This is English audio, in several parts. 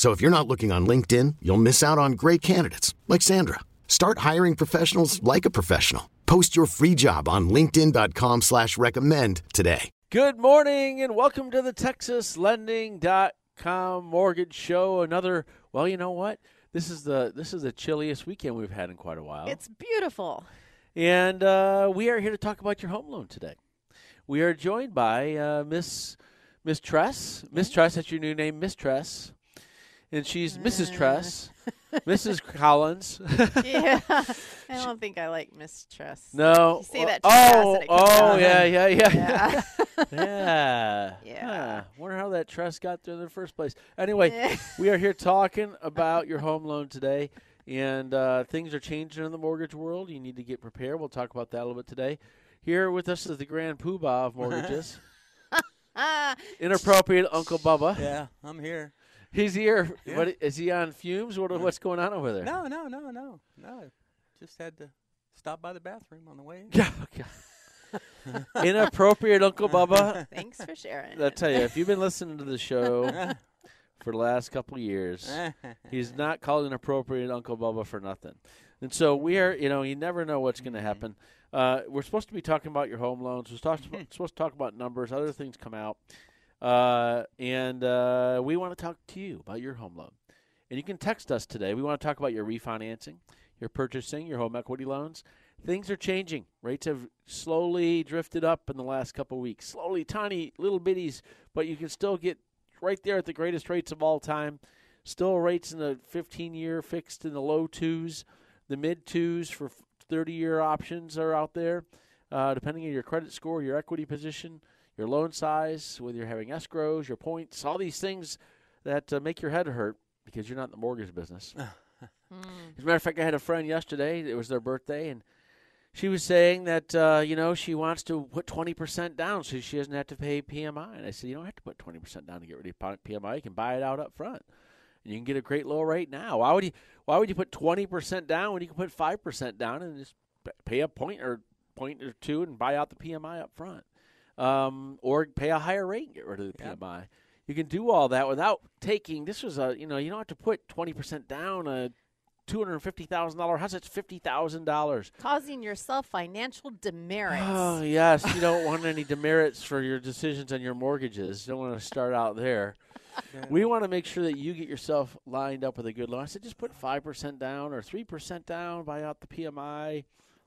So if you're not looking on LinkedIn, you'll miss out on great candidates like Sandra. Start hiring professionals like a professional. Post your free job on LinkedIn.com slash recommend today. Good morning and welcome to the TexasLending.com Mortgage Show. Another well, you know what? This is the this is the chilliest weekend we've had in quite a while. It's beautiful. and uh, we are here to talk about your home loan today. We are joined by uh, Miss Miss Tress. Miss Tress, that's your new name, Miss Tress. And she's Mrs. Tress, Mrs. Collins. Yeah. I don't think I like mistrust. No. You say that too fast oh, and it oh, yeah, yeah, yeah. Yeah. yeah. Yeah. Huh. Wonder how that trust got there in the first place. Anyway, we are here talking about your home loan today, and uh, things are changing in the mortgage world. You need to get prepared. We'll talk about that a little bit today. Here with us is the grand poobah of mortgages, inappropriate Uncle Bubba. Yeah, I'm here. He's here. Yeah. What, is he on fumes? What, what's going on over there? No, no, no, no, no. Just had to stop by the bathroom on the way. in. Yeah. okay. inappropriate Uncle Bubba. thanks for sharing. I tell you, if you've been listening to the show for the last couple of years, he's not called inappropriate Uncle Bubba for nothing. And so we are, you know, you never know what's going to happen. Uh, we're supposed to be talking about your home loans. We're supposed to, supposed to talk about numbers. Other things come out. Uh, and uh, we want to talk to you about your home loan. And you can text us today. We want to talk about your refinancing, your purchasing, your home equity loans. Things are changing. Rates have slowly drifted up in the last couple of weeks. Slowly, tiny little bitties, but you can still get right there at the greatest rates of all time. Still rates in the 15 year fixed in the low twos. The mid twos for 30 year options are out there, uh, depending on your credit score, your equity position, your loan size, whether you're having escrows, your points, all these things that uh, make your head hurt because you're not in the mortgage business. As a matter of fact, I had a friend yesterday. It was their birthday, and she was saying that uh, you know she wants to put twenty percent down so she doesn't have to pay PMI. And I said, you don't have to put twenty percent down to get rid of PMI. You can buy it out up front, and you can get a great low rate now. Why would you? Why would you put twenty percent down when you can put five percent down and just pay a point or point or two and buy out the PMI up front, um, or pay a higher rate and get rid of the Yep. PMI. You can do all that without taking. This was a you know you don't have to put twenty percent down a two hundred fifty thousand dollar house. It's fifty thousand dollars. Causing yourself financial demerits. Oh yes, you don't want any demerits for your decisions on your mortgages. You don't want to start out there. We want to make sure that you get yourself lined up with a good loan. I said just put five percent down or three percent down, buy out the PMI.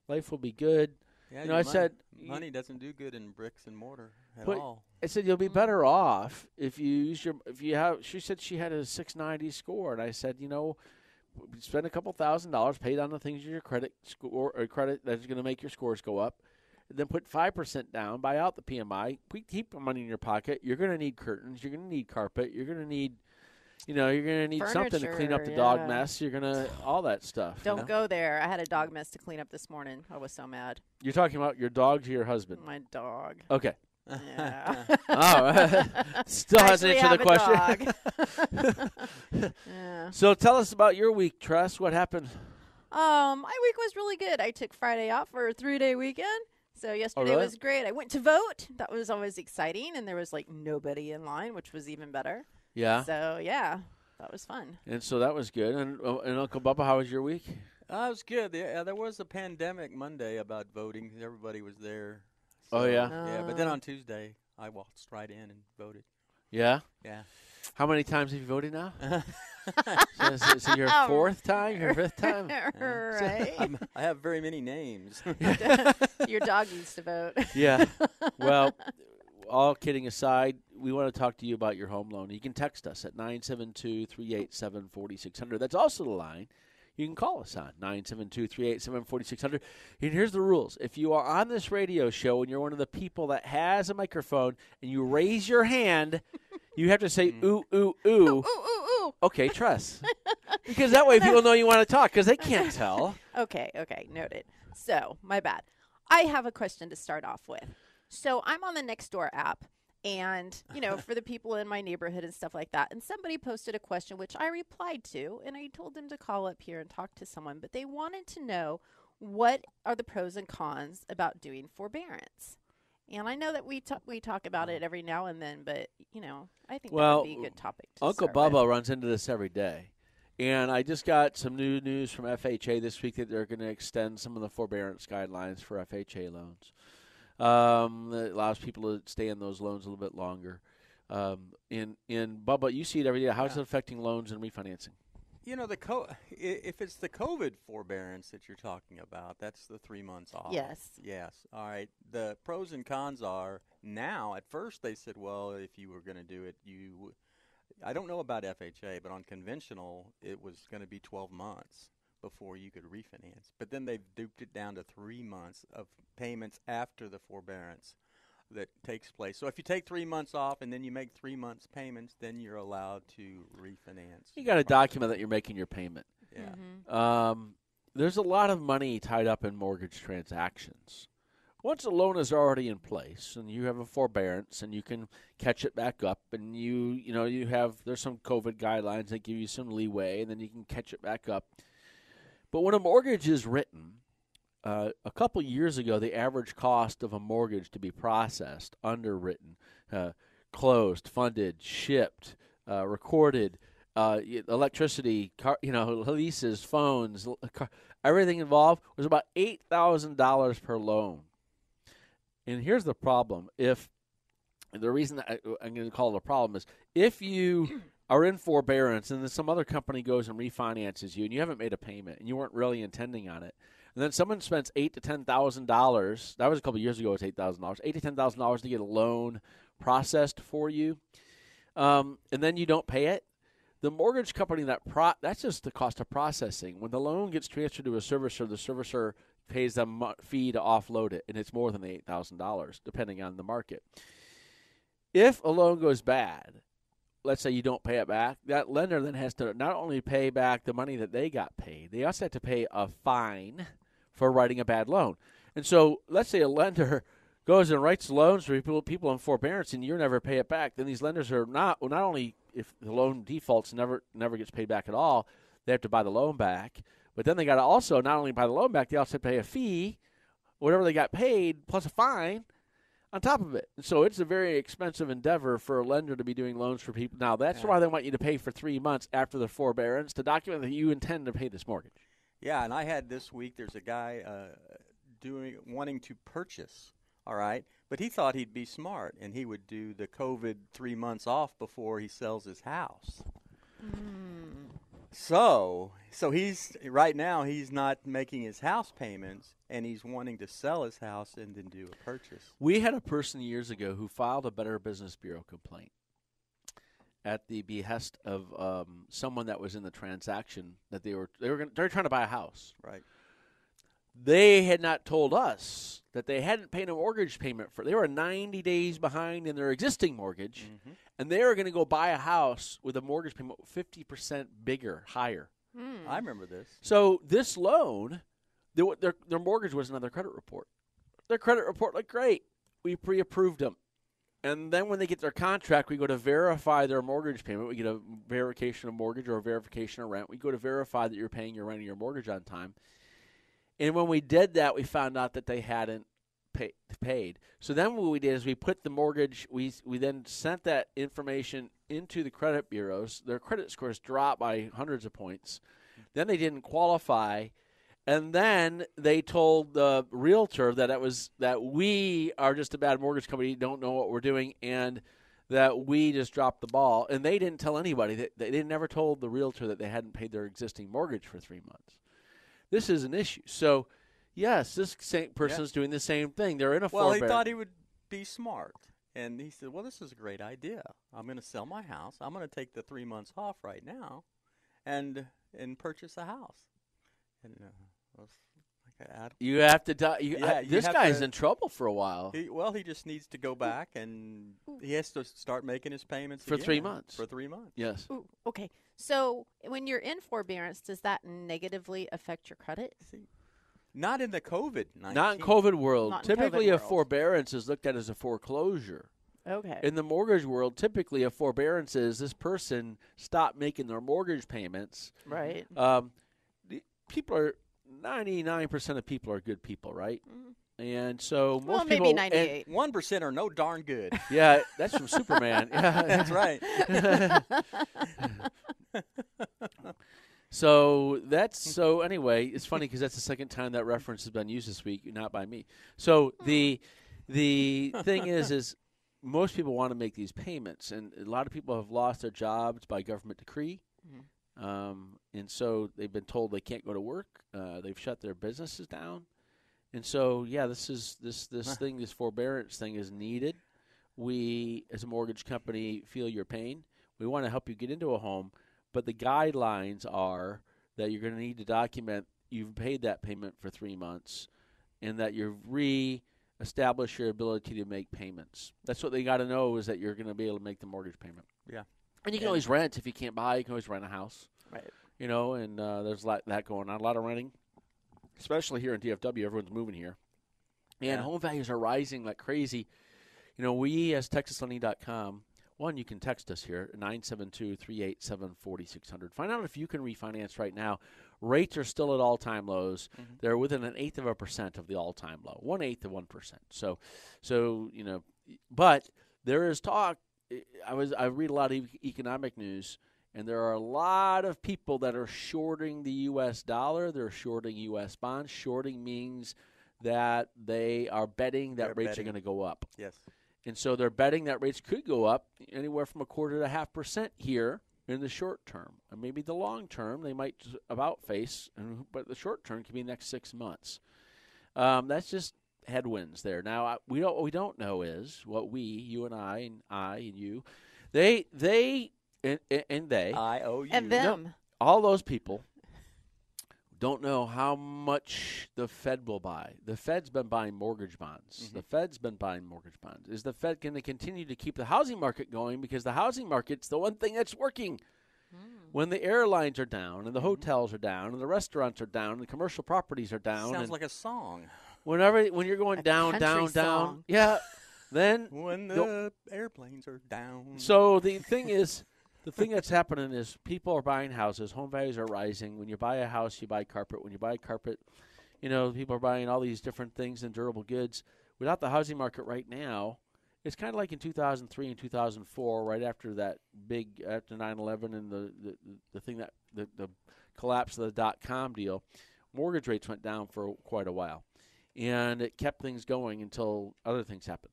Life will be good. Yeah, You know, I money, said- money doesn't do good in bricks and mortar at Put- all. I said you'll be mm-hmm. better off if you use your if you have. She said she had a six ninety score, and I said you know. Spend a couple thousand dollars, pay down the things your credit score or credit that's going to make your scores go up. Then put five percent down, buy out the PMI, keep- keep the money in your pocket. You're going to need curtains, you're going to need carpet, you're going to need, you know, you're going to need something to clean up the Furniture, dog mess. You're going to all that stuff. Don't know? go there. I had a dog mess to clean up this morning. I was so mad. You're talking about your dog to your husband. My dog. Okay. Yeah. Oh, still hasn't answered the question. yeah. so tell us about your week, Tress. What happened? Um, my week was really good. I took Friday off for a three day weekend. So yesterday really? was great. I went to vote. That was always exciting, and there was like nobody in line, which was even better. Yeah. So yeah, that was fun. And so that was good. And, uh, and Uncle Bubba, how was your week? Uh, it was good. Yeah, there was a pandemic Monday about voting. Everybody was there. Oh, So, yeah? Yeah, but then Uh. on Tuesday, I waltzed right in and voted. Yeah. Yeah. How many times have you voted now? so, is, is it your fourth time? Your fifth time? right. I'm, I have very many names. Your dog used to vote. yeah. Well, all kidding aside, we want to talk to you about your home loan. You can text us at 972 387 4600. That's also the line. You can call us on 972 387 4600. And here's the rules if you are on this radio show and you're one of the people that has a microphone and you raise your hand, you have to say mm. ooh, ooh, ooh. Ooh, ooh, ooh. Okay, trust. because that way people know you want to talk because they can't tell. Okay, okay, noted. So, my bad. I have a question to start off with. So, I'm on the Nextdoor app, and, you know, for the people in my neighborhood and stuff like that. And somebody posted a question, which I replied to, and I told them to call up here and talk to someone, but they wanted to know what are the pros and cons about doing forbearance. And I know that we talk we talk about it mm. every now and then, but you know, I think Well, that would be a good topic. To Uncle start with. Bubba runs into this every day. And I just got some new news from FHA this week that they're going to extend some of the forbearance guidelines for FHA loans. Um, that allows people to stay in those loans a little bit longer. Um, in in Bubba, you see it every day. How's Yeah. it affecting loans and refinancing? You know the co- if it's the COVID forbearance that you're talking about, that's the three months off. Yes. Yes. All right. The pros and cons are now. At first, they said, well, if you were going to do it, you. w- I don't know about FHA, but on conventional, it was going to be 12 months before you could refinance. But then they've duped it down to three months of payments after the forbearance that takes place. So if you take three months off and then you make three months payments, then you're allowed to refinance. You got to document that you're making your payment. Yeah. Um, there's a lot of money tied up in mortgage transactions. Once a loan is already in place and you have a forbearance and you can catch it back up and you you know you have there's some COVID guidelines that give you some leeway and then you can catch it back up. But when a mortgage is written, uh, a couple years ago, the average cost of a mortgage to be processed, underwritten, uh, closed, funded, shipped, uh, recorded, uh, electricity, car, you know, leases, phones, car, everything involved was about eight thousand dollars per loan. And here's the problem: if the reason I, I'm going to call it a problem is if you are in forbearance and then some other company goes and refinances you and you haven't made a payment and you weren't really intending on it, and then someone spends eight to ten thousand dollars. That was a couple years ago. It's eight thousand dollars. Eight to ten thousand dollars to get a loan processed for you, um, and then you don't pay it. The mortgage company that pro that's just the cost of processing. When the loan gets transferred to a servicer, the servicer pays them fee to offload it, and it's more than the eight thousand dollars, depending on the market. If a loan goes bad, let's say you don't pay it back, that lender then has to not only pay back the money that they got paid, they also have to pay a fine for writing a bad loan. And so, let's say a lender goes and writes loans for people people in forbearance, and you never pay it back. Then these lenders are not well, not only if the loan defaults never never gets paid back at all, they have to buy the loan back. But then they got to also not only buy the loan back, they also have to pay a fee, whatever they got paid plus a fine on top of it. So it's a very expensive endeavor for a lender to be doing loans for people. Now that's Yeah. why they want you to pay for three months after the forbearance to document that you intend to pay this mortgage. Yeah, and I had this week. There's a guy uh, doing wanting to purchase. All right, but he thought he'd be smart and he would do the COVID three months off before he sells his house. So, so he's right now he's not making his house payments and he's wanting to sell his house and then do a purchase. We had a person years ago who filed a Better Business Bureau complaint at the behest of um, someone that was in the transaction that they were they were gonna, they were trying to buy a house. Right. They had not told us that they hadn't paid a mortgage payment for. They were 90 days behind in their existing mortgage, and they were going to go buy a house with a mortgage payment 50% bigger, higher. Hmm. I remember this. So this loan, their, their their mortgage was another credit report. Their credit report looked great. We pre-approved them, and then when they get their contract, we go to verify their mortgage payment. We get a verification of mortgage or a verification of rent. We go to verify that you're paying your rent and your mortgage on time. And when we did that, we found out that they hadn't pay, paid. So then what we did is we put the mortgage. We we then sent that information into the credit bureaus. Their credit scores dropped by hundreds of points. Then they didn't qualify, and then they told the realtor that it was that we are just a bad mortgage company, don't know what we're doing, and that we just dropped the ball, and they didn't tell anybody that they, they never told the realtor that they hadn't paid their existing mortgage for three months. This is an issue. So, yes, this same person's doing the same thing. They're in a Well, he thought he would be smart, and he said, "Well, this is a great idea. I'm going to sell my house. I'm going to take the three months off right now, and and purchase a house." And uh, like, I You have to. Die, you, Yeah, I- this have guy's to- in trouble for a while. He, well, he just needs to go back and he has to start making his payments For three months. For three months. yes. Ooh, okay. So when you're in forbearance, does that negatively affect your credit? See, not in the COVID. Not in COVID world. Not in typically, COVID a world. forbearance is looked at as a foreclosure. Okay. In the mortgage world, typically a forbearance is this person stopped making their mortgage payments. right. Um, the- people are ninety nine percent of people are good people, right? And so most Mm-hmm. well, people maybe and- 98. One percent are no darn good. yeah, that's from Superman. Yeah, That's right. So that's so anyway. It's funny because that's the second time that reference has been used this week, not by me. So the the thing is, is most people want to make these payments, and a lot of people have lost their jobs by government decree, um, and so they've been told they can't go to work. Uh, they've shut their businesses down, and so yeah, this is this this thing, this forbearance thing is needed. We, as a mortgage company, feel your pain. We want to help you get into a home, but the guidelines are that you're going to need to document you've paid that payment for three months, and that you've re-established your ability to make payments. That's what they got to know is that you're going to be able to make the mortgage payment. Yeah. And you can always rent if you can't buy. You can always rent a house. Right. You know, and uh, there's a lot that going on. A lot of renting, especially here in DFW. Everyone's moving here, and Yeah. home values are rising like crazy. You know, we as TexasLending.com, one, you can text us here, 972 387 4600. Find out if you can refinance right now. Rates are still at all time lows. Mm-hmm. They're within an eighth of a percent of the all time low, one eighth of 1%. So, so, you know, but there is talk. I was I read a lot of economic news, and there are a lot of people that are shorting the U.S. dollar. They're shorting U.S. bonds. Shorting means that they are betting that They're rates betting. are going to go up. yes. And so they're betting that rates could go up anywhere from a quarter to a half percent here in the short term. And maybe the long term, they might about face, but the short term could be next six months. Um, that's just headwinds there. Now I, we don't what we don't know is what we, you and I, and I and you, they they and, and- and they I owe you. And them. all those people don't know how much the Fed will buy. The Fed's been buying mortgage bonds. Mm-hmm. The Fed's been buying mortgage bonds. Is the Fed going to continue to keep the housing market going because the housing market's the one thing that's working? Hmm. When the airlines are down and the mm-hmm. hotels are down and the restaurants are down and the commercial properties are down Sounds like a song. whenever when you're going A down down down yeah then When the- the airplanes are down. so the thing is, the thing that's happening is people are buying houses. Home values are rising. When you buy a house, you buy carpet. When you buy carpet, you know people are buying all these different things and durable goods. Without the housing market right now, it's kind of like in 2003 and 2004, right after that big after 9/11 and the the, the thing that the, the collapse of the dot com deal. Mortgage rates went down for quite a while, and it kept things going until other things happened.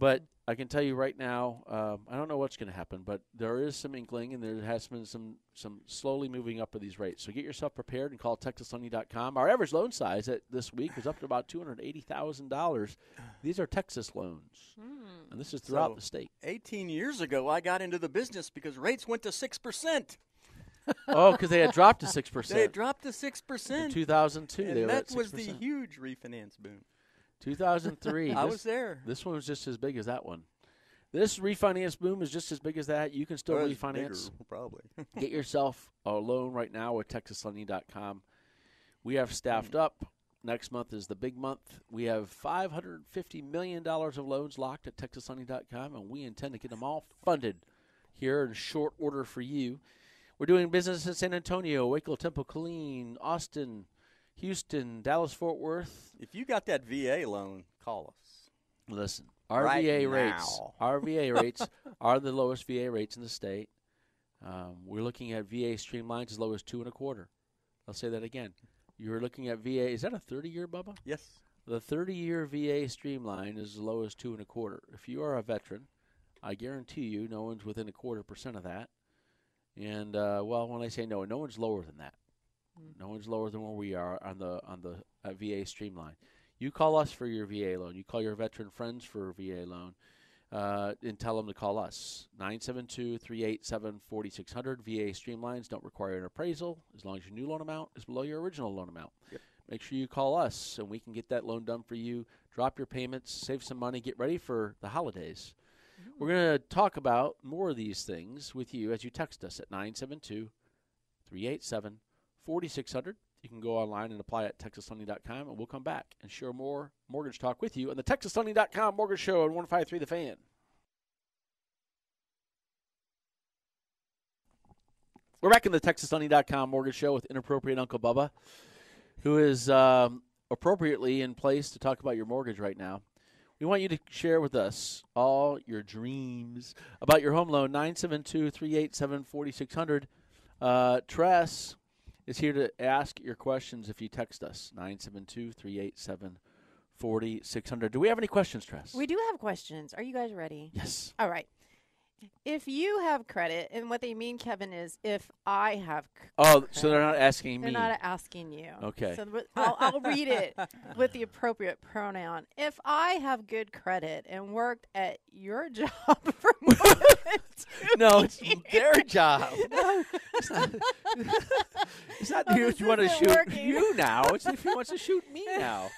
But I can tell you right now, um, I don't know what's going to happen, but there is some inkling, and there has been some some slowly moving up of these rates. So get yourself prepared and call TexasLending.com. Our average loan size at this week is up to about two hundred eighty thousand dollars. These are Texas loans, and this is throughout So- the state. 18 years ago, I got into the business because rates went to 6%. oh, because they had dropped to six percent. They percent dropped to 6%. in two thousand two. and They were at that was the huge refinance boom. Two thousand three. I was there. This one was just as big as that one. This refinance boom is just as big as that. You can still Or refinance. bigger, probably. Get yourself a loan right now with TexasLending.com. We have staffed up. Next month is the big month. We have $550 million of loans locked at TexasLending.com, and we intend to get them all funded here in short order for you. We're doing business in San Antonio, Waco, Temple, Killeen, Austin, Houston, Dallas, Fort Worth. if you got that VA loan, call us. Listen, our Right VA rates, now. our VA rates are the lowest VA rates in the state. Um, we're looking at VA streamlines as low as two and a quarter. I'll say that again. You're looking at VA. Is that a 30-year, Bubba? Yes. The 30-year VA streamline is as low as two and a quarter. If you are a veteran, I guarantee you, no one's within a quarter percent of that. And uh, well, when I say no, no one's lower than that. No one's lower than where we are on the on the uh, VA streamline. You call us for your VA loan. You call your veteran friends for a VA loan. Uh, and tell them to call us 972-387-4600 va streamlines don't require an appraisal as long as your new loan amount is below your original loan amount Yep. make sure you call us and we can get that loan done for you drop your payments save some money get ready for the holidays we're going to talk about more of these things with you as you text us at 972 387 4600. You can go online and apply at texaslending.com, and we'll come back and share more mortgage talk with you on the texaslending.com mortgage show on 153 The Fan. We're back in the texaslending.com mortgage show with inappropriate Uncle Bubba, who is um, appropriately in place to talk about your mortgage right now. We want you to share with us all your dreams about your home loan, 972 387 4600. Uh, Tress is here to ask your questions if you text us, 972 387 4600. Do we have any questions, Tress? We do have questions. Are you guys ready? Yes. All right. If you have credit, and what they mean, Kevin, is if I have c- Oh, so they're not asking me They're not asking you. Okay. So I'll, I'll read it with the appropriate pronoun. If I have good credit and worked at your job for more than two no, it's years, their job. No, it's not, it's not Oh, you if you want to shoot working. you now. It's if he wants to shoot me now.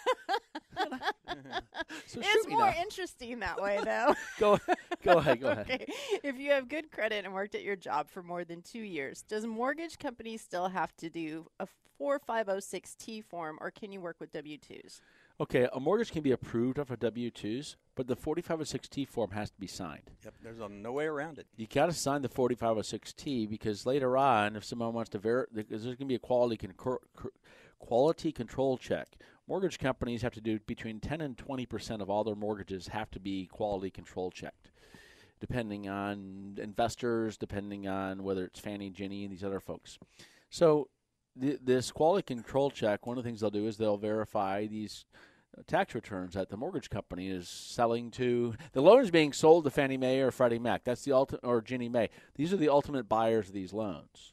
so it's me more now. interesting that way, though. Go, go ahead. Go ahead. Okay. If you have good credit and worked at your job for more than two years, does mortgage companies still have to do a 4506T form, or can you work with W 2s? Okay, a mortgage can be approved off of W twos, but the 4506T form has to be signed. Yep, there's a, no way around it. You got to sign the 4506T because later on, if someone wants to verify, because there's going to be a quality con- quality control check. Mortgage companies have to do between 10 and 20 percent of all their mortgages have to be quality control checked, depending on investors, depending on whether it's Fannie, Ginnie, and these other folks. So, th- this quality control check, one of the things they'll do is they'll verify these uh, tax returns that the mortgage company is selling to. The loan is being sold to Fannie Mae or Freddie Mac. That's the ultimate, or Ginnie Mae. These are the ultimate buyers of these loans.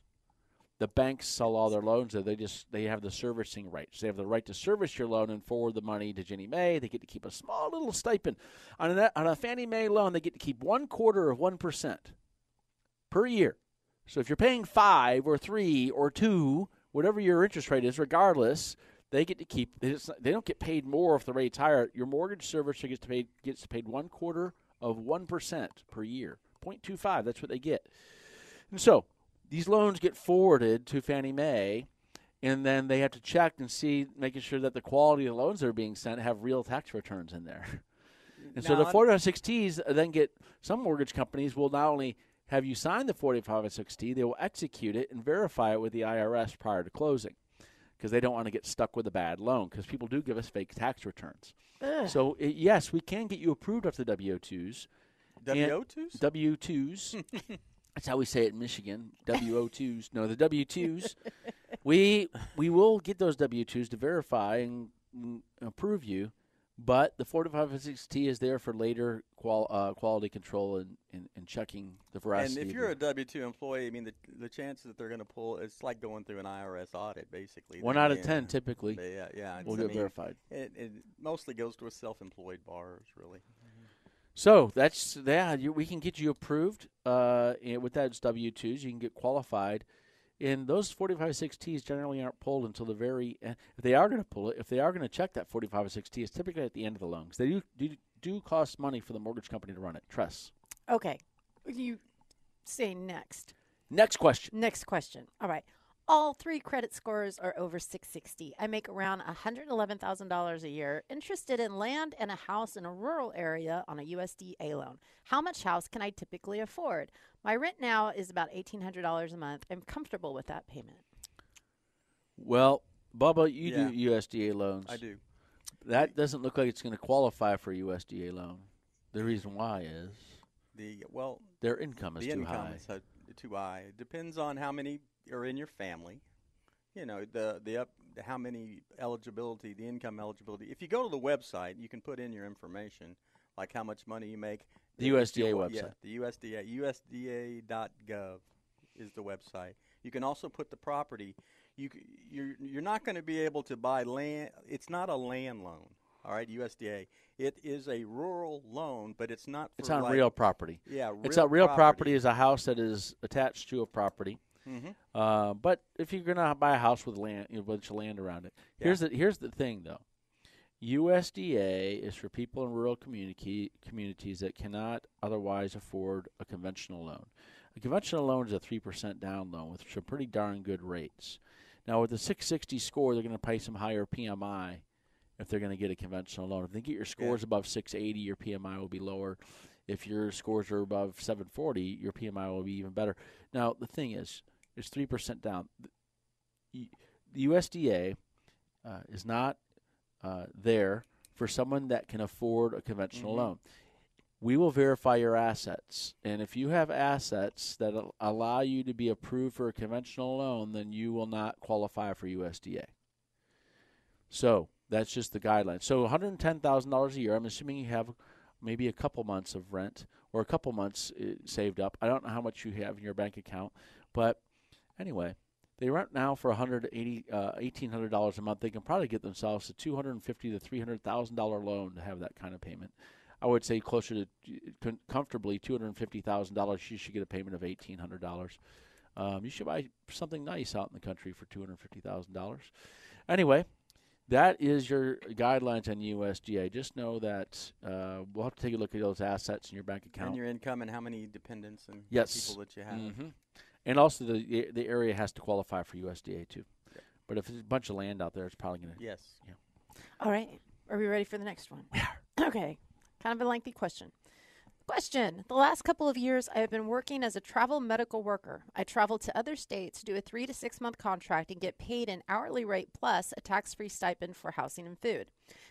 The banks sell all their loans. They just they have the servicing rights. They have the right to service your loan and forward the money to Ginnie Mae. They get to keep a small little stipend on a on a Fannie Mae loan. They get to keep one quarter of one percent per year. So if you're paying five or three or two, whatever your interest rate is, regardless, they get to keep. It's not, they don't get paid more if the rate's higher. Your mortgage servicer gets to pay gets paid one quarter of one percent per year, 0.25. That's what they get. And so these loans get forwarded to Fannie Mae, and then they have to check and see, making sure that the quality of the loans that are being sent have real tax returns in there. And so the 4506Ts then get some mortgage companies will not only have you sign the 4506T, they will execute it and verify it with the IRS prior to closing because they don't want to get stuck with a bad loan because people do give us fake tax returns. So, i yes, we can get you approved off the W-2s. WO2s? W-2s. That's how we say it in Michigan. WO2s. No, the W-2s. we we will get those W-2s to verify and mm, approve you, but the 4506T is there for later qual, uh, quality control and, and, and checking the veracity. and if you're a W two employee, I mean the the chances that they're going to pull it's like going through an IRS audit, basically. one I out of mean, ten typically but Yeah, yeah. will it's- I get mean, verified. It, it mostly goes to a self-employed bars, really. So that's yeah. You, we can get you approved uh, with those W twos. You can get qualified, and those forty five six Ts generally aren't pulled until the very. Uh, if they are going to pull it, if they are going to check that forty five six T, it's typically at the end of the loan 'cause they do, do do cost money for the mortgage company to run it. Trust. Okay. You say next. Next question. Next question. All right. All three credit scores are over 660. I make around $111,000 a year. Interested in land and a house in a rural area on a USDA loan. How much house can I typically afford? My rent now is about $1,800 a month. I'm comfortable with that payment. Well, Bubba, you Yeah. do USDA loans. I do. That doesn't look like it's going to qualify for a USDA loan. The reason why is The well, their income is the too income high. is uh, too high. It depends on how many are in your family. You know the the up how many eligibility, the income eligibility. If you go to the website, you can put in your information. like how much money you make. The If USDA website. Yeah, the USDA USDA.gov is the website. You can also put the property. You you're you're not going to be able to buy land. It's not a land loan. All right, USDA. It is a rural loan, but it's not. For It's on like, real property. Yeah, it's real a real property. property. is a house that is attached to a property. Mhm. Uh, but if you're gonna buy a house with land, you know, a bunch of land around it, here's the here's the thing though. USDA is for people in rural community communities that cannot otherwise afford a conventional loan. A conventional loan is a three percent down loan, which are pretty darn good rates. Now with the 660 score, they're going to pay some higher PMI if they're going to get a conventional loan. If they get your scores above 680, your PMI will be lower. If your scores are above 740, your PMI will be even better. Now the thing is, it's three percent down. The USDA uh, is not uh, there for someone that can afford a conventional Mhm. loan. We will verify your assets, and if you have assets that allow you to be approved for a conventional loan, then you will not qualify for USDA. So that's just the guideline. So one hundred ten thousand dollars a year. I'm assuming you have maybe a couple months of rent or a couple months uh, saved up. I don't know how much you have in your bank account, but anyway, they rent now for 180 uh, $1800 a month they can probably get themselves a 250 to 300000 dollar loan to have that kind of payment i would say closer to comfortably $250000 you should get a payment of $1800 um, you should buy something nice out in the country for $250000 anyway that is your guidelines on USDA. Just know that uh, we'll have to take a look at those assets in your bank account. And your income and how many dependents and Yes. people that you have. Mhm. And also the the area has to qualify for USDA too. But if there's a bunch of land out there, it's probably going to. Yes. Yeah. All right. Are we ready for the next one? We are. Okay. Kind of a lengthy question. Question. The last couple of years, I have been working as a travel medical worker. I travel to other states, do a three to six month contract, and get paid an hourly rate plus a tax free stipend for housing and food.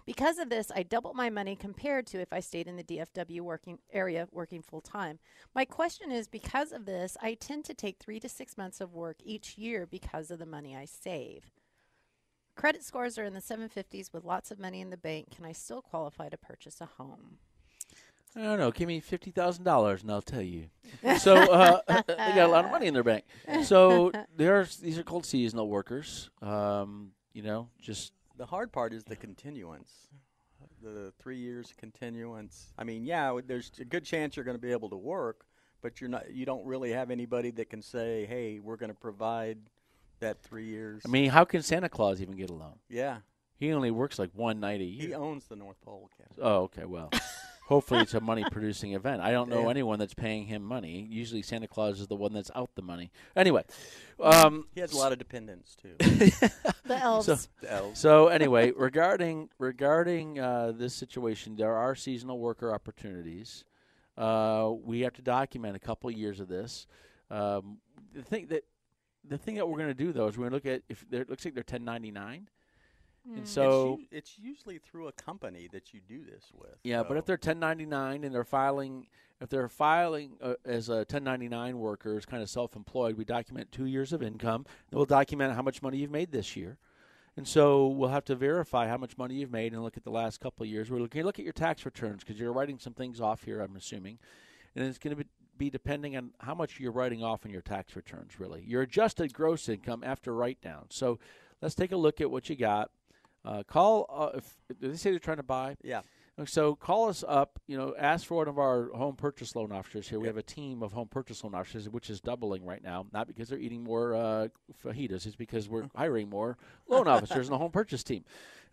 Because of this, I double my money compared to if I stayed in the DFW working area working full time. My question is because of this, I tend to take three to six months of work each year because of the money I save. Credit scores are in the 750s with lots of money in the bank. Can I still qualify to purchase a home? I don't know. Give me fifty thousand dollars, and I'll tell you. So uh, they got a lot of money in their bank. So there's these are called seasonal workers. Um, you know, just The hard part is the continuance. The three years continuance. I mean, yeah, there's a good chance you're going to be able to work, but you're not. You don't really have anybody that can say, "Hey, we're going to provide that three years." I mean, how can Santa Claus even get a loan? yeah, He only works like one night a year. he owns the North Pole. Captain. Oh, okay. Well, hopefully it's a money producing event. I don't know Yeah. anyone that's paying him money. Usually Santa Claus is the one that's out the money. Anyway, um, He has a lot of dependents too. The elves. So- the elves. So anyway, regarding regarding uh, this situation, there are seasonal worker opportunities. Uh, we have to document a couple years of this. Um, the thing that the thing that we're going to do though is we're going to look at if there, it looks like they're 1099, and so u- it's, usually through a company that you do this with. yeah, but if they're 1099 and they're filing, if they're filing uh, as a 1099 worker, is kind of self-employed, we document two years of income. Then we'll document how much money you've made this year, and so we'll have to verify how much money you've made and look at the last couple of years. We're looking look at your tax returns because you're writing some things off here. I'm assuming, and it's going to be, be depending on how much you're writing off in your tax returns. Really, your adjusted gross income after write down. So let's take a look at what you got. Uh, call uh, if, if they say they're trying to buy. yeah, So call us up. You know, ask for one of our home purchase loan officers here. We have a team of home purchase loan officers, which is doubling right now. Not because they're eating more uh, fajitas, it's because we're hiring more loan officers in the home purchase team.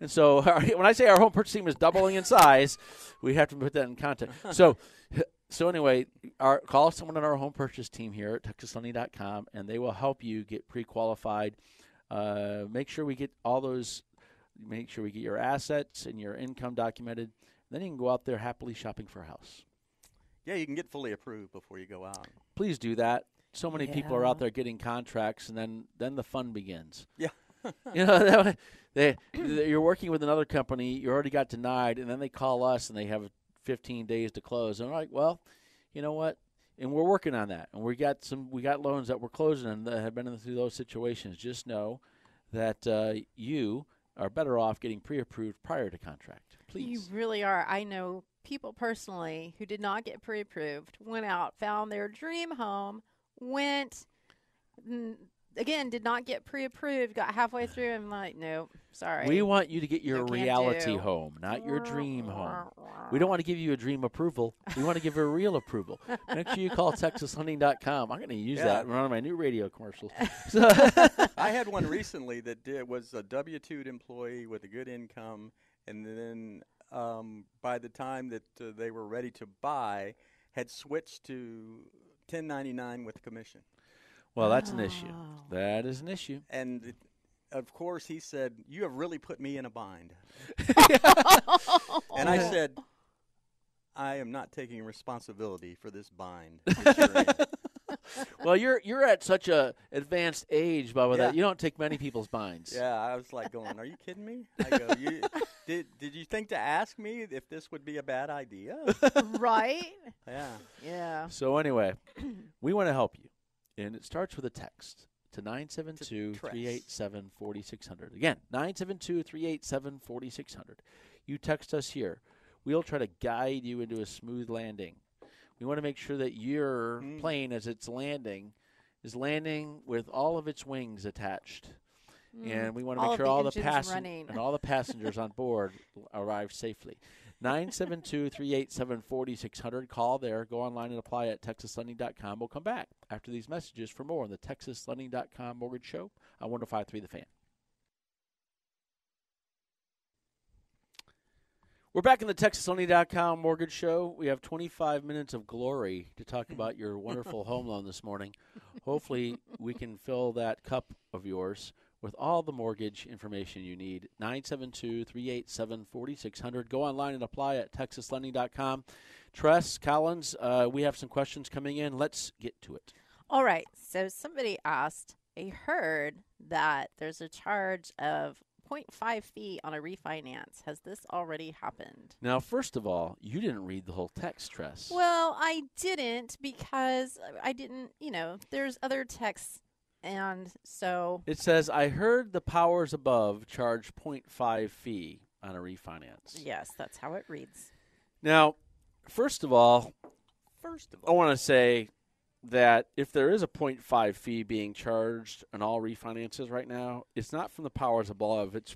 And so, when I say our home purchase team is doubling in size, we have to put that in context. So, so anyway, our, call someone on our home purchase team here at TexasLending.com, and they will help you get pre-qualified. Uh, make sure we get all those make sure we get your assets and your income documented. Then you can go out there happily shopping for a house. yeah, you can get fully approved before you go out. Please do that. So many people are out there getting contracts, and then then the fun begins. Yeah. you know, that way- they, they you're working with another company, you already got denied, and then they call us and they have 15 days to close. And we're like, well, you know what? And we're working on that, and we got some we got loans that we're closing and that have been through those situations. Just know that uh, you are better off getting pre-approved prior to contract. please. You really are. I know people personally who did not get pre-approved, went out, found their dream home, went n- again, did not get pre-approved, got halfway through, and like, nope, sorry. We want you to get your reality do. home, not your dream home. We don't want to give you a dream approval. We want to give you a real approval. Make sure you call TexasHunting.com. I'm going to use Yeah. that in one of my new radio commercials. I had one recently that did, was a W two employee with a good income, and then um, by the time that uh, they were ready to buy, had switched to 1099 with commission. Well, that's an issue. Oh. That is an issue. And it, of course, he said, "You have really put me in a bind." and I said, "I am not taking responsibility for this bind." that you're in." Well, you're you're at such a advanced age, Bubba, Yeah. that you don't take many people's binds. yeah, I was like, "Going, are you kidding me?" I go, you, "Did did you think to ask me if this would be a bad idea?" right? yeah. Yeah. So anyway, we want to help you, and it starts with a text to 972-387-4600. Again, 972-387-4600. You text us here. We'll try to guide you into a smooth landing. We want to make sure that your Mm. plane, as it's landing, is landing with all of its wings attached. And we want to make sure all the engines passen- and all the passengers on board arrive safely. 972-387-4600. Call there. Go online and apply at texaslending.com. We'll come back after these messages for more on the texaslending.com mortgage show on 1053 The Fan. We're back in the texaslending.com mortgage show. We have 25 minutes of glory to talk about your wonderful home loan this morning. Hopefully, we can fill that cup of yours with all the mortgage information you need. 972 387 4600. Go online and apply at texaslending.com. Tress, Collins, uh, we have some questions coming in. Let's get to it. All right. So somebody asked, I heard that there's a charge of 0.5 fee on a refinance. Has this already happened? Now, first of all, you didn't read the whole text, Tress. Well, I didn't because I didn't, you know, there's other texts. And so, It says, I heard the powers above charge 0.5 fee on a refinance. yes, that's how it reads. Now, first of all, First of all, I want to say that if there is a 0.5 fee being charged on all refinances right now, it's not from the powers above, it's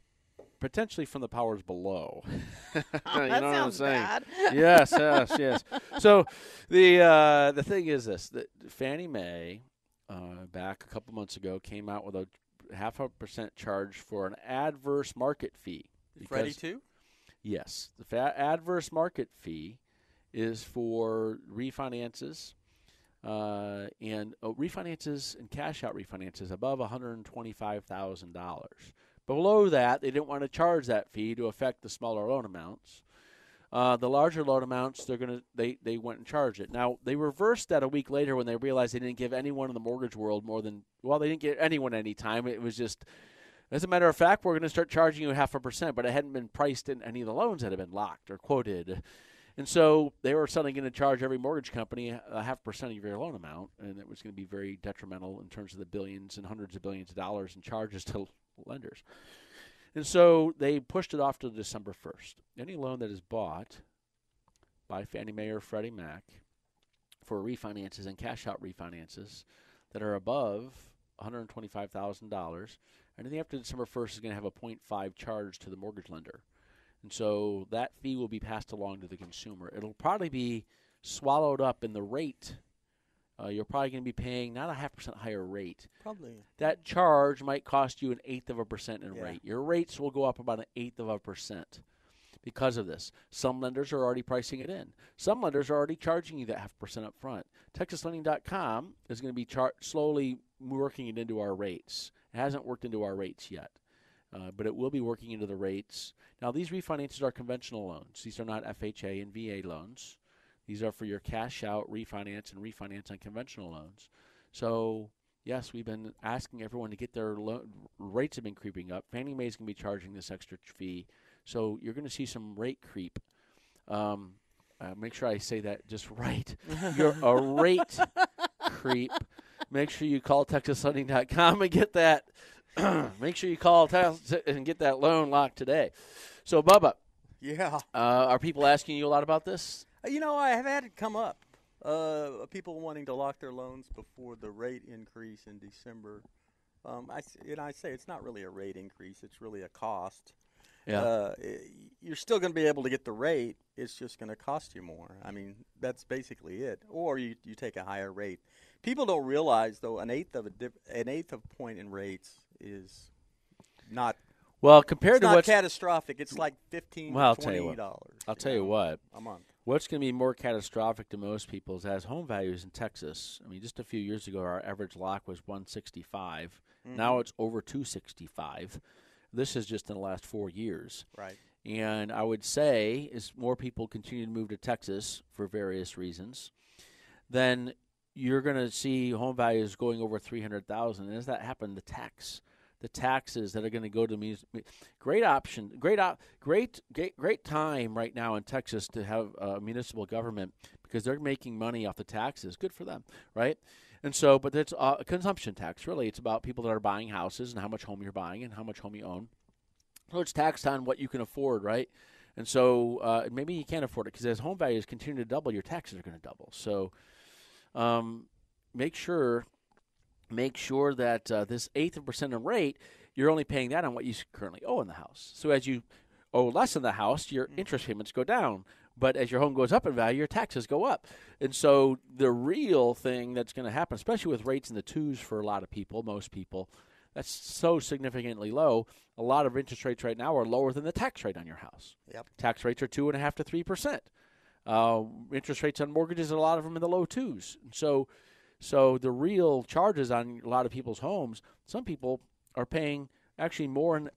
potentially from the powers below. you that know what I'm sounds saying? bad. yes, yes, yes. So the uh, the thing is this: that Fannie Mae, uh, back a couple months ago, came out with a half a percent charge for an adverse market fee. Freddie too. Yes, the fa- adverse market fee is for refinances uh, and uh, refinances and cash out refinances above $125,000. Below that, they didn't want to charge that fee to affect the smaller loan amounts. Uh, the larger loan amounts, they're gonna they they went and charged it. Now they reversed that a week later when they realized they didn't give anyone in the mortgage world more than well, they didn't get anyone any time. It was just as a matter of fact, we're going to start charging you half a percent, but it hadn't been priced in any of the loans that had been locked or quoted. And so they were suddenly going to charge every mortgage company a half percent of your loan amount, and it was going to be very detrimental in terms of the billions and hundreds of billions of dollars in charges to lenders. And so they pushed it off to December 1st. Any loan that is bought by Fannie Mae or Freddie Mac for refinances and cash out refinances that are above $125,000 anything after December 1st is going to have a 0.5 charge to the mortgage lender. And so that fee will be passed along to the consumer. It'll probably be swallowed up in the rate. Uh, you're probably going to be paying not a half percent higher rate. Probably. That charge might cost you an eighth of a percent in Yeah. rate. Your rates will go up about an eighth of a percent because of this. Some lenders are already pricing it in. Some lenders are already charging you that half percent up front. TexasLending.com is going to be char- slowly working it into our rates. It hasn't worked into our rates yet, uh, but it will be working into the rates. Now, these refinances are conventional loans. These are not FHA and VA loans. These are for your cash out refinance and refinance on conventional loans. So, yes, we've been asking everyone to get their lo- rates have been creeping up. Fannie Mae is going to be charging this extra fee. So, you're going to see some rate creep. Um, uh, make sure I say that just right. You're a rate creep. Make sure you call TexasLending.com and get that. make sure you call and get that loan locked today. So, Bubba, Yeah. Uh, are people asking you a lot about this? You know, I have had it come up. Uh, people wanting to lock their loans before the rate increase in December. Um, I and I say it's not really a rate increase; it's really a cost. Yeah. Uh, you're still going to be able to get the rate. It's just going to cost you more. I mean, that's basically it. Or you you take a higher rate. People don't realize though an eighth of a dip, an eighth of point in rates is not well, compared to not what's catastrophic. It's like fifteen Well, I'll tell you twenty what. dollars. I'll tell you what. a month. What's going to be more catastrophic to most people is as home values in Texas. I mean, just a few years ago, our average lock was 165. Now mm-hmm. it's over 265. This is just in the last four years. Right. And I would say, as more people continue to move to Texas for various reasons, then you're going to see home values going over 300,000. And as that happens, the tax, the taxes that are going to go to me, great option, great, op, great, great, great time right now in Texas to have a municipal government because they're making money off the taxes. Good for them, right? And so, but it's uh, a consumption tax. Really, it's about people that are buying houses and how much home you're buying and how much home you own. So it's taxed on what you can afford, right? And so uh, maybe you can't afford it because as home values continue to double, your taxes are going to double. So um, make sure make sure that uh, this eighth of percent of rate, you're only paying that on what you currently owe in the house. So as you owe less in the house, your interest payments go down. But as your home goes up in value, your taxes go up. And so the real thing that's going to happen, especially with rates in the twos for a lot of people, most people, that's so significantly low. A lot of interest rates right now are lower than the tax rate on your house. Yep. Tax rates are two and a half to three percent. Uh, interest rates on mortgages, a lot of them in the low twos. So, so the real charges on a lot of people's homes, some people are paying actually more in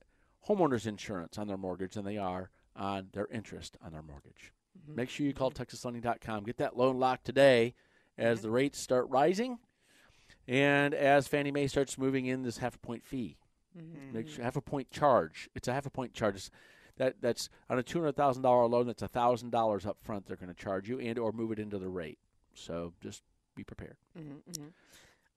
homeowners insurance on their mortgage than they are on their interest on their mortgage. Mm-hmm. Make sure you call TexasLending.com. Get that loan locked today as the rates start rising and as Fannie Mae starts moving in this half a point fee. Mm-hmm. Make sure half a point charge. It's a half a point charge. It's that that's on a two hundred thousand dollar loan. That's a thousand dollars up front. They're going to charge you and or move it into the rate. So just be prepared. Mm-hmm, mm-hmm.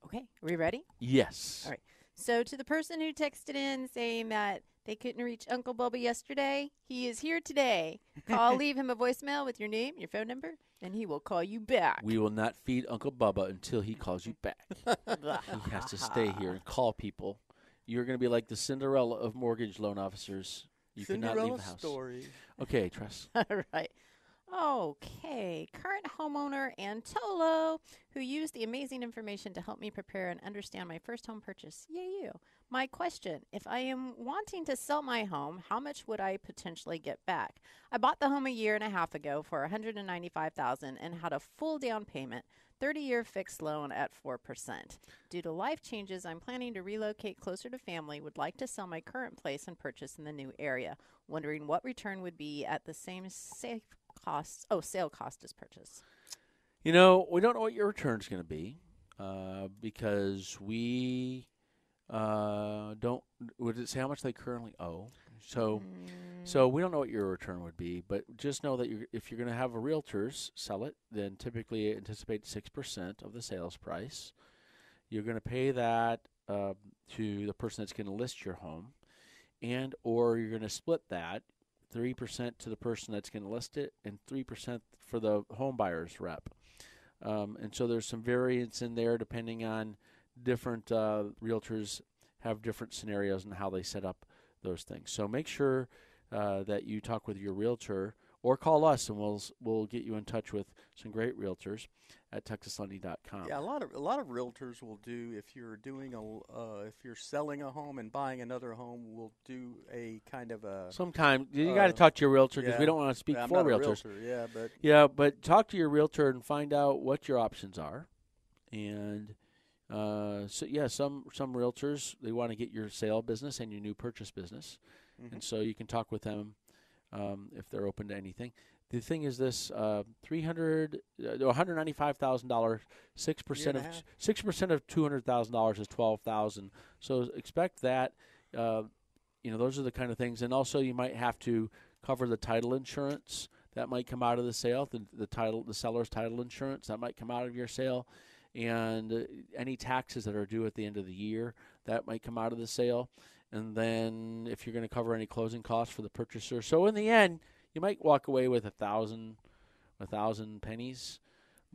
Okay, are we ready? Yes. All right. So, to the person who texted in saying that they couldn't reach Uncle Bubba yesterday, he is here today. Call, leave him a voicemail with your name, your phone number, and he will call you back. We will not feed Uncle Bubba until he calls you back. he has to stay here and call people. You're going to be like the Cinderella of mortgage loan officers. You cannot leave the house. story. Okay, Tress. All right. Okay. Current homeowner Antolo, who used the amazing information to help me prepare and understand my first home purchase. Yay, you. My question If I am wanting to sell my home, how much would I potentially get back? I bought the home a year and a half ago for 195,000 and had a full down payment. 30 year fixed loan at 4%. Due to life changes, I'm planning to relocate closer to family. Would like to sell my current place and purchase in the new area. Wondering what return would be at the same safe cost, oh, sale cost is purchase. You know, we don't know what your return's going to be uh, because we uh, don't. Would it say how much they currently owe? So, so we don't know what your return would be. But just know that you're, if you're going to have a realtors sell it, then typically anticipate six percent of the sales price. You're going to pay that uh, to the person that's going to list your home, and or you're going to split that three percent to the person that's going to list it, and three percent for the home buyer's rep. Um, and so there's some variance in there depending on different uh, realtors have different scenarios and how they set up those things. So make sure uh, that you talk with your realtor or call us, and we'll we'll get you in touch with some great realtors at TexasLending.com. Yeah, a lot of a lot of realtors will do if you're doing a uh, if you're selling a home and buying another home, we'll do a kind of a. Sometimes you got to Uh, talk to your realtor because we don't want to speak I'm for realtors. realtor, yeah, but Yeah, but talk to your realtor and find out what your options are. And uh, so yeah, some some realtors they want to get your sale business and your new purchase business, and so you can talk with them um, if they're open to anything. The thing is this: uh, three hundred, uh, one hundred ninety-five thousand dollars, six percent of and a half. six percent of two hundred thousand dollars is twelve thousand. So expect that. Uh, you know, those are the kind of things, and also you might have to cover the title insurance that might come out of the sale, the, the title, the seller's title insurance that might come out of your sale, and uh, any taxes that are due at the end of the year that might come out of the sale, and then if you're going to cover any closing costs for the purchaser. So in the end, you might walk away with a thousand, a thousand pennies.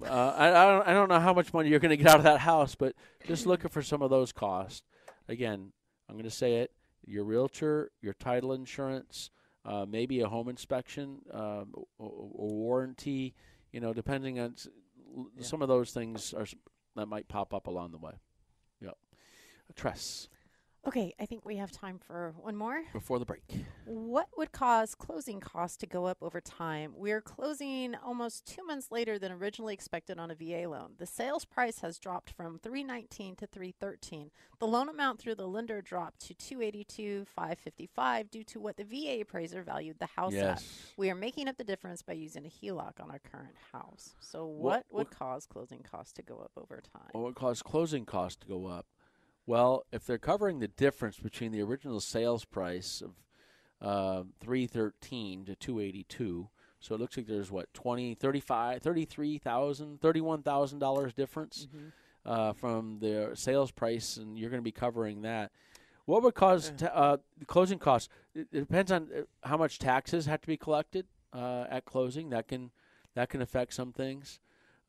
Uh, I, I don't I don't know how much money you're going to get out of that house, but just looking for some of those costs. Again, I'm going to say it: your realtor, your title insurance, uh, maybe a home inspection um, or, or warranty. You know, depending on Yeah. some of those things are s- that might pop up along the way. Yep. Tress Okay, I think we have time for one more. before the break. What would cause closing costs to go up over time? We're closing almost two months later than originally expected on a VA loan. The sales price has dropped from 319 to 313. The loan amount through the lender dropped to 282 555 due to what the VA appraiser valued the house at. Yes. We are making up the difference by using a HELOC on our current house. So What- what, would what- cause closing costs to go up over time? What would cause closing costs to go up? Well, if they're covering the difference between the original sales price of uh, 313 to 282, so it looks like there's what 20, 35, 33,000, 31,000 dollars difference uh, from the sales price, and you're going to be covering that. What would cause ta- uh, the closing costs? It, it depends on uh, how much taxes have to be collected uh, at closing. That can that can affect some things.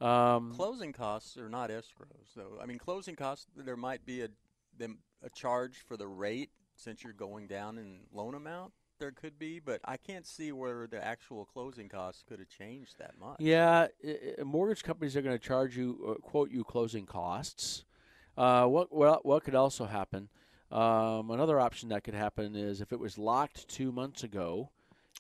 Um, Closing costs are not escrows, though. I mean, closing costs there might be a them a charge for the rate since you're going down in loan amount. There could be, but I can't see where the actual closing costs could have changed that much. Yeah, mortgage companies are going to charge you, uh, quote you, closing costs. Uh, what what what could also happen? Um, another option that could happen is if it was locked two months ago,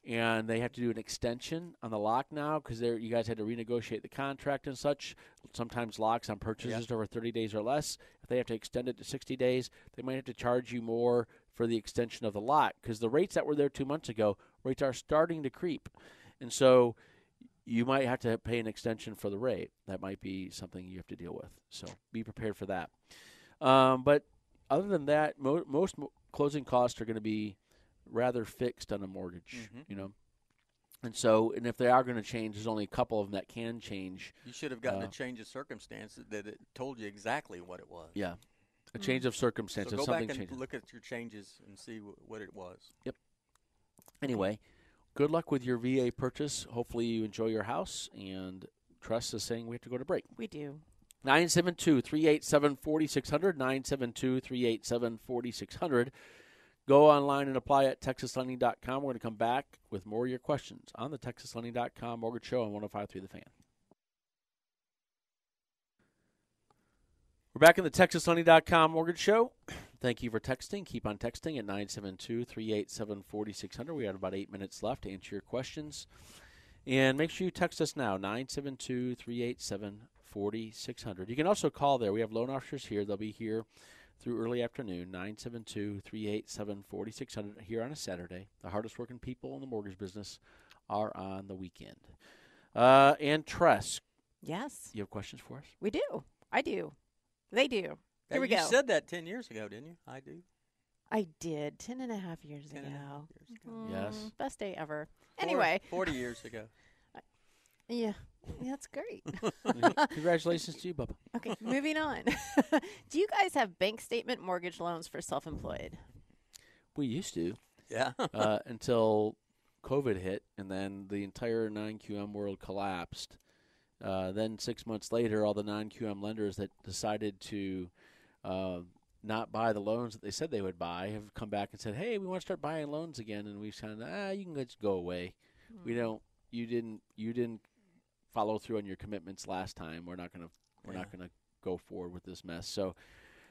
and they have to do an extension on the lock now because you guys had to renegotiate the contract and such. Sometimes locks on purchases over 30 days or less, if they have to extend it to 60 days, they might have to charge you more for the extension of the lock because the rates that were there two months ago, rates are starting to creep, and so you might have to pay an extension for the rate. That might be something you have to deal with. So be prepared for that. Um, but other than that, mo- most mo- closing costs are going to be rather fixed on a mortgage. Mhm. You know, and so and if they are going to change, there's only a couple of them that can change. You should have gotten Uh, a change of circumstances that it told you exactly what it was. Yeah, a change of So circumstances. go something back and changes. look at your changes and see wh- what it was. Yep. Anyway, good luck with your VA purchase. Hopefully, you enjoy your house. And Tress is saying we have to go to break. We do. 972 387 4600. 972 387 4600. Go online and apply at texaslending.com. We're going to come back with more of your questions on the texaslending.com mortgage show on 1053 The Fan. We're back in the texaslending.com mortgage show. Thank you for texting. Keep on texting at 972 387 4600. We have about eight minutes left to answer your questions. And make sure you text us now, 972 387 4600. You can also call there. We have loan officers here. They'll be here through early afternoon, 972 387 4600 here on a Saturday. The hardest working people in the mortgage business are on the weekend. Uh, and Tress, Yes, you have questions for us? we do. I do. They do. Hey, Here we you go. You said that 10 years ago, didn't you? I do. I did. Ten and a half years 10 ago. and a half years ago. Yes. Mm, Best day ever. Four- Anyway, 40 years ago. yeah, that's great. Congratulations to you, Bubba. okay, moving on. do you guys have bank statement mortgage loans for self-employed? We used to Yeah. uh, until COVID hit, and then the entire non-QM world collapsed. Uh, then six months later, all the non-QM lenders that decided to uh, not buy the loans that they said they would buy have come back and said, "Hey, we want to start buying loans again." And we've kind of, ah, you can just go away. We don't. You didn't. You didn't follow through on your commitments last time. We're not gonna. We're not gonna go forward with this mess. So.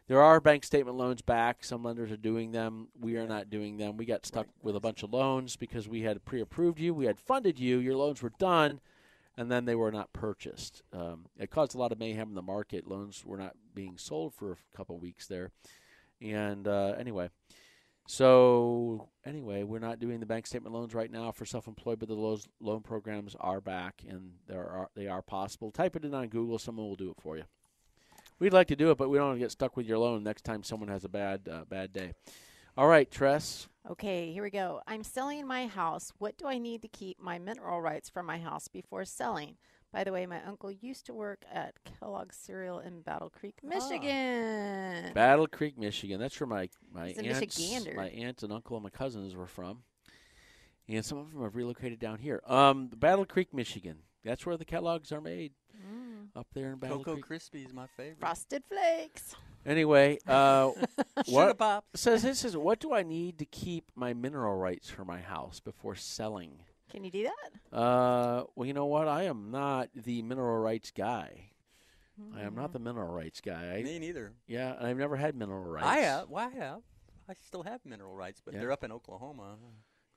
There are bank statement loans back. Some lenders are doing them. We are not doing them. We got stuck with a bunch of loans because we had pre-approved you. We had funded you. Your loans were done, and then they were not purchased. Um, it caused a lot of mayhem in the market. Loans were not being sold for a couple weeks there, and uh, anyway, so anyway, we're not doing the bank statement loans right now for self-employed, but the loan programs are back, and there are they are possible. Type it in on Google. Someone will do it for you. We'd like to do it, but we don't want to get stuck with your loan next time someone has a bad uh, bad day. All right, Tress. Okay, here we go. I'm selling my house. What do I need to keep my mineral rights for my house before selling? By the way, my uncle used to work at Kellogg's Cereal in Battle Creek, Michigan. Battle Creek, Michigan. That's where my my aunts, Michigander. my aunt and uncle and my cousins were from. and some of them have relocated down here. Um, Battle Creek, Michigan. That's where the Kellogg's are made. Up there in Battle Cocoa Creek. Krispy is my favorite. Frosted Flakes. Anyway, uh, what Pop. says this is what do I need to keep my mineral rights for my house before selling? Can you do that? Uh, well, you know what? I am not the mineral rights guy. I am not the mineral rights guy. I, Me neither. yeah, I've never had mineral rights. I have. Well, I have. I still have mineral rights, but Yeah. they're up in Oklahoma,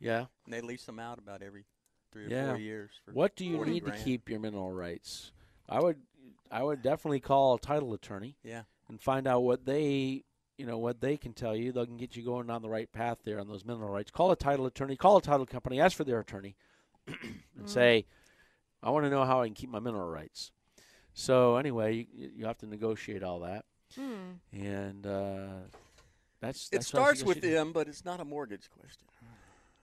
Yeah. and they lease them out about every three or Yeah. four years. For What do you need grand. to keep your mineral rights? I would, I would definitely call a title attorney Yeah. and find out what they, you know, what they can tell you. They can get you going down the right path there on those mineral rights. Call a title attorney. Call a title company. Ask for their attorney, and say, I want to know how I can keep my mineral rights. So anyway, you, you have to negotiate all that, Hmm. and uh, that's It that's what I starts with them, but it's not a mortgage question.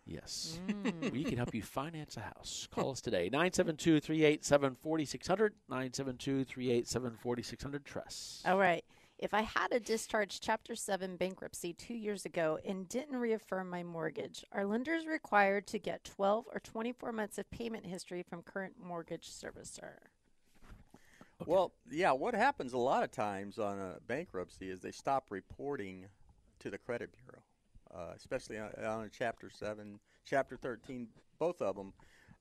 Yes. Mm. we can help you finance a house. Call us today. 972 387 4600. 972 387 4600. Tress. All right. If I had a discharge Chapter 7 bankruptcy two years ago and didn't reaffirm my mortgage, are lenders required to get 12 or 24 months of payment history from current mortgage servicer? Well, yeah, what happens a lot of times on a bankruptcy is they stop reporting to the credit bureau, uh, especially on, on a Chapter 7, Chapter 13, both of them.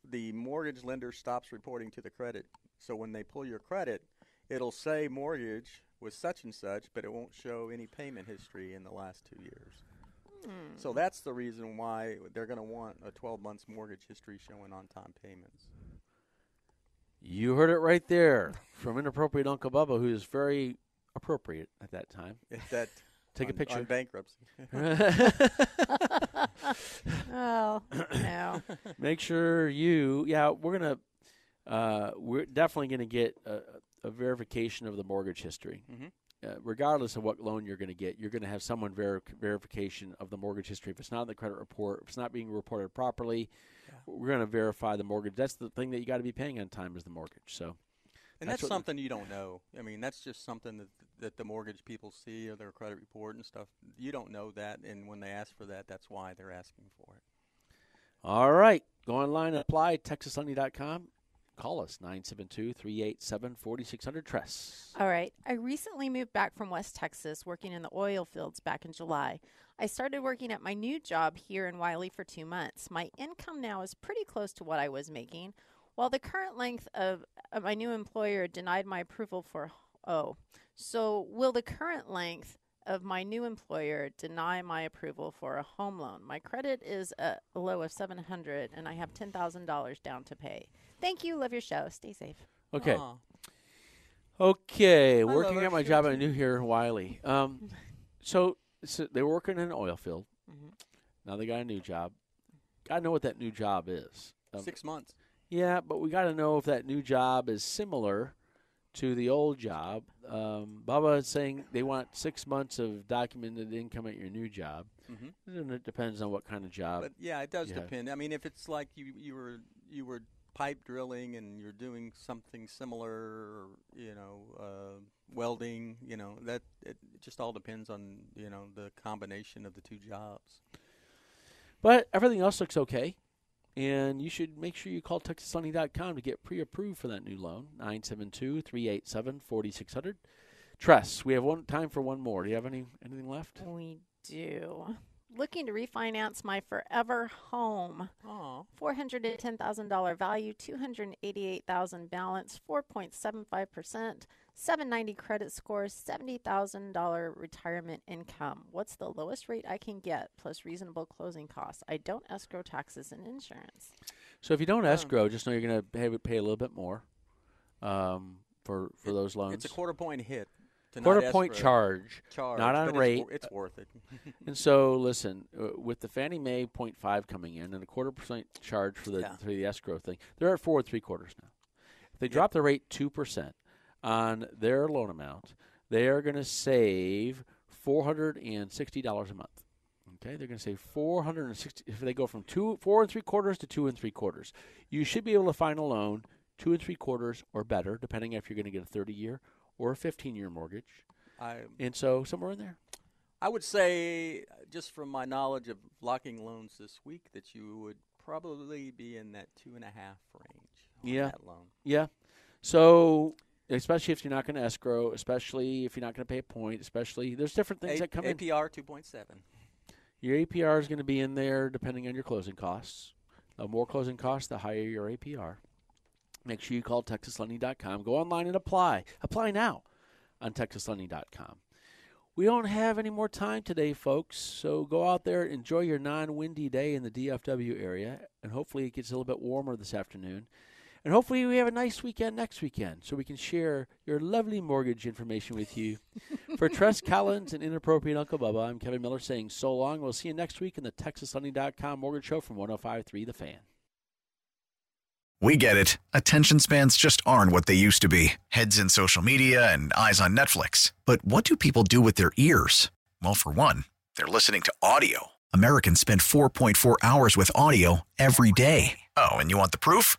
The mortgage lender stops reporting to the credit. So when they pull your credit, it'll say mortgage with such and such, but it won't show any payment history in the last two years. So that's the reason why they're going to want a 12 months mortgage history showing on time payments. You heard it right there from inappropriate Uncle Bubba, who is very appropriate at that time. If that Take a picture. on bankruptcy. Oh, no. Make sure you, yeah, we're going to, uh, we're definitely going to get a, a verification of the mortgage history. Mhm. Uh, regardless of what loan you're going to get, you're going to have someone ver- verification of the mortgage history. If it's not in the credit report, if it's not being reported properly, we're going to verify the mortgage. That's the thing that you got to be paying on time is the mortgage. So, And That's that's, something you don't know. I mean, that's just something that that the mortgage people see or their credit report and stuff. You don't know that, and when they ask for that, that's why they're asking for it. all right, go online and apply texaslending.com. Call us 972 387 4600 Tress. All right. I recently moved back from West Texas working in the oil fields back in July. I started working at my new job here in Wylie for two months. My income now is pretty close to what I was making. While the current length of, of my new employer denied my approval for, oh, so will the current length of my new employer deny my approval for a home loan? My credit is a low of 700 and I have $10,000 down to pay. Thank you. Love your show. Stay safe. Okay. Aw. Okay, love working at my job at too. New here Wylie. Um, so, so they were working in an oil field. Mhm. Now they got a new job. Got to know what that new job is. Um, Six months. Yeah, but we got to know if that new job is similar to the old job. Um, Bubba is saying they want six months of documented income at your new job. hmm And it depends on what kind of job. But yeah, it does depend. I mean, if it's like you you were you were pipe drilling and you're doing something similar, or, you know, uh, welding, you know, that it just all depends on you know the combination of the two jobs. But everything else looks okay. And you should make sure you call TexasLending.com to get pre approved for that new loan. 972 387 4600. Tress, we have one time for one more. Do you have any anything left? We do. Looking to refinance my forever home. Oh, $410,000 value, 288,000 balance, 4.75%, 790 credit score, $70,000 retirement income. What's the lowest rate I can get plus reasonable closing costs? I don't escrow taxes and insurance. So if you don't escrow, just know you're going to pay, pay a little bit more um, for, for It- those loans. it's a quarter point hit. To Quarter point charge. charge, not on but it's rate. It's, worth it. And so, listen, uh, with the Fannie Mae 0.5 coming in and a quarter percent charge for the Yeah. for the escrow thing, they're at four and three quarters now. If they drop the rate two percent on their loan amount, they are going to save four hundred and sixty dollars a month. Okay, they're going to save four hundred and sixty. If they go from two four and three quarters to two and three quarters, you should be able to find a loan two and three quarters or better, depending if you're going to get a thirty year or a fifteen year mortgage. I And so somewhere in there. I would say, just from my knowledge of locking loans this week, that you would probably be in that two and a half range. on Yeah. that loan. Yeah. So, especially if you're not going to escrow, especially if you're not going to pay a point, especially there's different things A- that come in. APR two point seven. Your APR is going to be in there depending on your closing costs. The more closing costs, the higher your APR. Make sure you call TexasLending.com. Go online and apply. Apply now on TexasLending.com. We don't have any more time today, folks. So go out there, enjoy your non-windy day in the DFW area, and hopefully it gets a little bit warmer this afternoon. And hopefully we have a nice weekend next weekend so we can share your lovely mortgage information with you. For Tress Collins and Inappropriate Uncle Bubba, I'm Kevin Miller saying so long. We'll see you next week in the TexasLending.com Mortgage Show from 105.3 The Fan. We get it. Attention spans just aren't what they used to be heads in social media and eyes on Netflix. But what do people do with their ears? Well, for one, they're listening to audio. Americans spend 4.4 hours with audio every day. Oh, and you want the proof?